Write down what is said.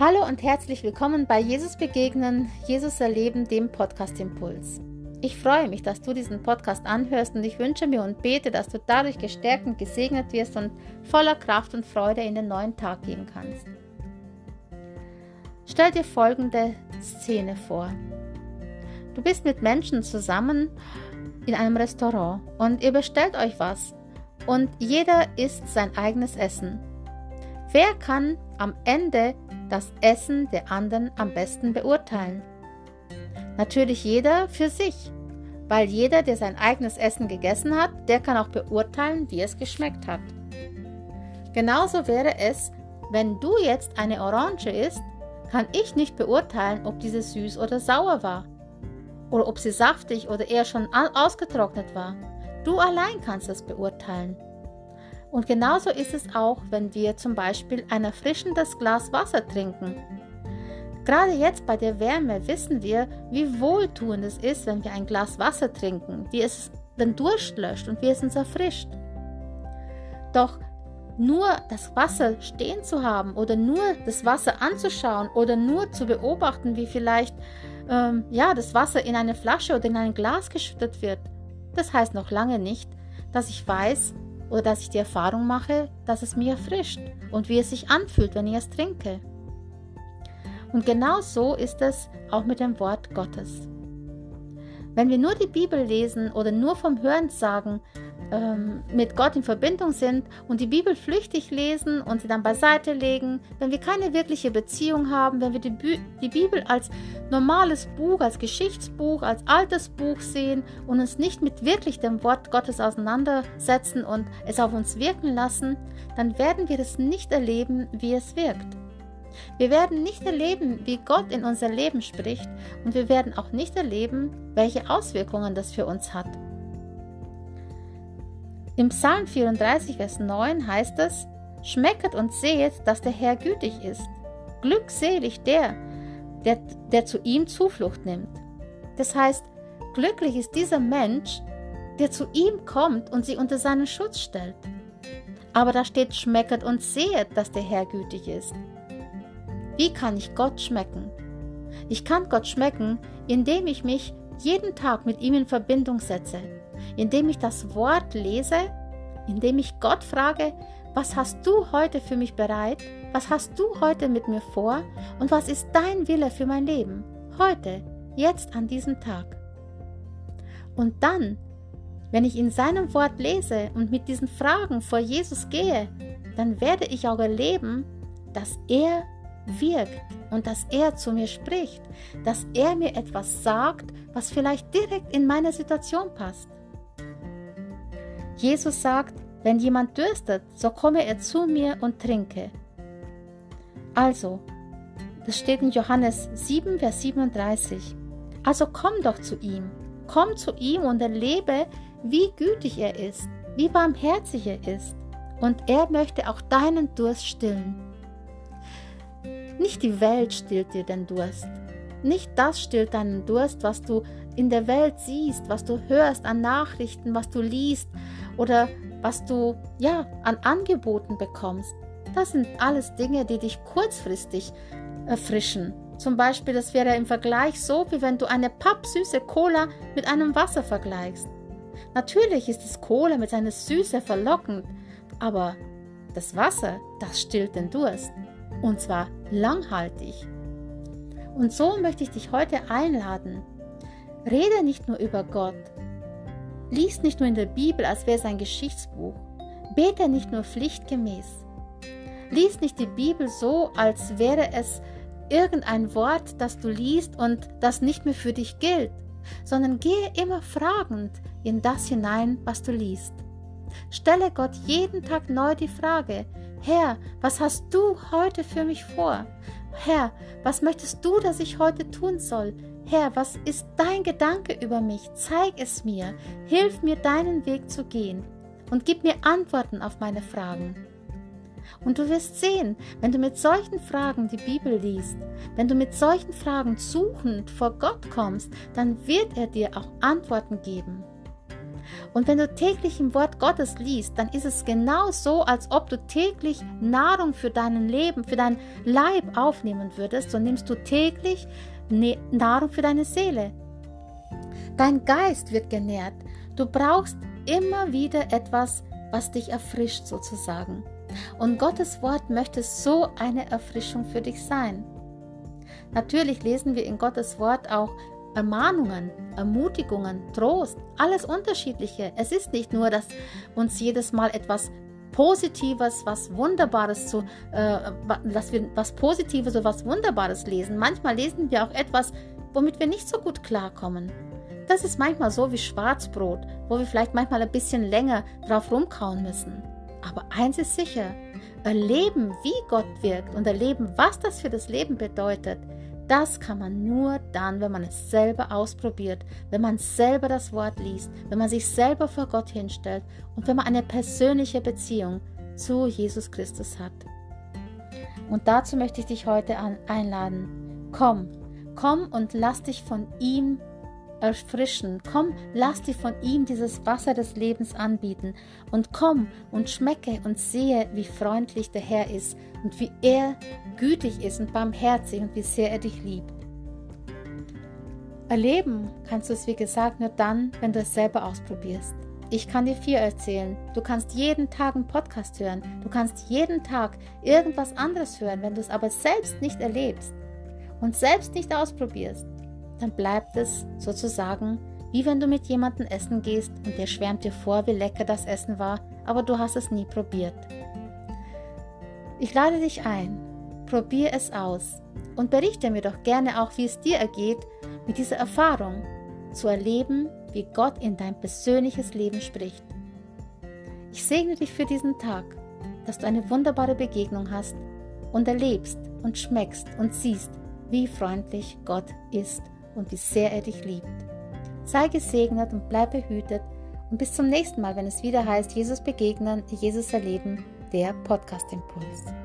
Hallo und herzlich willkommen bei Jesus Begegnen, Jesus Erleben, dem Podcast Impuls. Ich freue mich, dass du diesen Podcast anhörst und ich wünsche mir und bete, dass du dadurch gestärkt und gesegnet wirst und voller Kraft und Freude in den neuen Tag gehen kannst. Stell dir folgende Szene vor. Du bist mit Menschen zusammen in einem Restaurant und ihr bestellt euch was und jeder isst sein eigenes Essen. Wer kann am Ende das Essen der anderen am besten beurteilen? Natürlich jeder für sich, weil jeder, der sein eigenes Essen gegessen hat, der kann auch beurteilen, wie es geschmeckt hat. Genauso wäre es, wenn du jetzt eine Orange isst, kann ich nicht beurteilen, ob diese süß oder sauer war oder ob sie saftig oder eher schon ausgetrocknet war. Du allein kannst es beurteilen. Und genauso ist es auch, wenn wir zum Beispiel ein erfrischendes Glas Wasser trinken. Gerade jetzt bei der Wärme wissen wir, wie wohltuend es ist, wenn wir ein Glas Wasser trinken, wie es den Durst löscht und wie es uns erfrischt. Doch nur das Wasser stehen zu haben oder nur das Wasser anzuschauen oder nur zu beobachten, wie vielleicht ähm, ja, das Wasser in eine Flasche oder in ein Glas geschüttet wird, das heißt noch lange nicht, dass ich weiß oder dass ich die Erfahrung mache, dass es mir erfrischt und wie es sich anfühlt, wenn ich es trinke. Und genau so ist es auch mit dem Wort Gottes. Wenn wir nur die Bibel lesen oder nur vom Hören sagen, ähm, mit Gott in Verbindung sind und die Bibel flüchtig lesen und sie dann beiseite legen, wenn wir keine wirkliche Beziehung haben, wenn wir die, Bü die Bibel als normales Buch, als Geschichtsbuch, als altes Buch sehen und uns nicht mit wirklich dem Wort Gottes auseinandersetzen und es auf uns wirken lassen, dann werden wir es nicht erleben, wie es wirkt. Wir werden nicht erleben, wie Gott in unser Leben spricht und wir werden auch nicht erleben, welche Auswirkungen das für uns hat. Im Psalm 34, Vers 9 heißt es, Schmecket und sehet, dass der Herr gütig ist. Glückselig der, der, der zu ihm Zuflucht nimmt. Das heißt, glücklich ist dieser Mensch, der zu ihm kommt und sie unter seinen Schutz stellt. Aber da steht, schmecket und sehet, dass der Herr gütig ist. Wie kann ich Gott schmecken? Ich kann Gott schmecken, indem ich mich jeden Tag mit ihm in Verbindung setze, indem ich das Wort lese, indem ich Gott frage, was hast du heute für mich bereit? Was hast du heute mit mir vor? Und was ist dein Wille für mein Leben? Heute, jetzt an diesem Tag. Und dann, wenn ich in seinem Wort lese und mit diesen Fragen vor Jesus gehe, dann werde ich auch erleben, dass er wirkt und dass er zu mir spricht, dass er mir etwas sagt, was vielleicht direkt in meine Situation passt. Jesus sagt, wenn jemand dürstet, so komme er zu mir und trinke. Also, das steht in Johannes 7, Vers 37. Also komm doch zu ihm, komm zu ihm und erlebe, wie gütig er ist, wie barmherzig er ist. Und er möchte auch deinen Durst stillen. Nicht die Welt stillt dir den Durst. Nicht das stillt deinen Durst, was du in der Welt siehst, was du hörst an Nachrichten, was du liest oder was du ja an Angeboten bekommst. Das sind alles Dinge, die dich kurzfristig erfrischen. Zum Beispiel, das wäre im Vergleich so, wie wenn du eine pappsüße Cola mit einem Wasser vergleichst. Natürlich ist das Cola mit seiner Süße verlockend, aber das Wasser, das stillt den Durst und zwar langhaltig. Und so möchte ich dich heute einladen. Rede nicht nur über Gott. Lies nicht nur in der Bibel, als wäre es ein Geschichtsbuch. Bete nicht nur pflichtgemäß. Lies nicht die Bibel so, als wäre es irgendein Wort, das du liest und das nicht mehr für dich gilt, sondern gehe immer fragend in das hinein, was du liest. Stelle Gott jeden Tag neu die Frage, Herr, was hast du heute für mich vor? Herr, was möchtest du, dass ich heute tun soll? Herr, was ist dein Gedanke über mich? Zeig es mir. Hilf mir, deinen Weg zu gehen. Und gib mir Antworten auf meine Fragen. Und du wirst sehen, wenn du mit solchen Fragen die Bibel liest, wenn du mit solchen Fragen suchend vor Gott kommst, dann wird er dir auch Antworten geben. Und wenn du täglich im Wort Gottes liest, dann ist es genau so, als ob du täglich Nahrung für dein Leben, für dein Leib aufnehmen würdest. So nimmst du täglich Nahrung für deine Seele. Dein Geist wird genährt. Du brauchst immer wieder etwas, was dich erfrischt sozusagen. Und Gottes Wort möchte so eine Erfrischung für dich sein. Natürlich lesen wir in Gottes Wort auch Ermahnungen, Ermutigungen, Trost, alles Unterschiedliche. Es ist nicht nur, dass uns jedes Mal etwas Positives, was Wunderbares zu, äh, dass wir was Positives oder was Wunderbares lesen. Manchmal lesen wir auch etwas, womit wir nicht so gut klarkommen. Das ist manchmal so wie Schwarzbrot, wo wir vielleicht manchmal ein bisschen länger drauf rumkauen müssen. Aber eins ist sicher, erleben, wie Gott wirkt und erleben, was das für das Leben bedeutet, das kann man nur dann, wenn man es selber ausprobiert, wenn man selber das Wort liest, wenn man sich selber vor Gott hinstellt und wenn man eine persönliche Beziehung zu Jesus Christus hat. Und dazu möchte ich dich heute einladen. Komm, komm und lass dich von ihm erfrischen. Komm, lass dir von ihm dieses Wasser des Lebens anbieten. Und komm und schmecke und sehe, wie freundlich der Herr ist und wie er gütig ist und barmherzig und wie sehr er dich liebt. Erleben kannst du es, wie gesagt, nur dann, wenn du es selber ausprobierst. Ich kann dir viel erzählen. Du kannst jeden Tag einen Podcast hören. Du kannst jeden Tag irgendwas anderes hören. Wenn du es aber selbst nicht erlebst und selbst nicht ausprobierst, dann bleibt es sozusagen wie wenn du mit jemandem essen gehst und der schwärmt dir vor, wie lecker das Essen war, aber du hast es nie probiert. Ich lade dich ein, probier es aus und berichte mir doch gerne auch, wie es dir ergeht, mit dieser Erfahrung zu erleben, wie Gott in dein persönliches Leben spricht. Ich segne dich für diesen Tag, dass du eine wunderbare Begegnung hast und erlebst und schmeckst und siehst, wie freundlich Gott ist und wie sehr er dich liebt. Sei gesegnet und bleib behütet und bis zum nächsten Mal, wenn es wieder heißt, Jesus begegnen, Jesus erleben, der Podcast Impuls.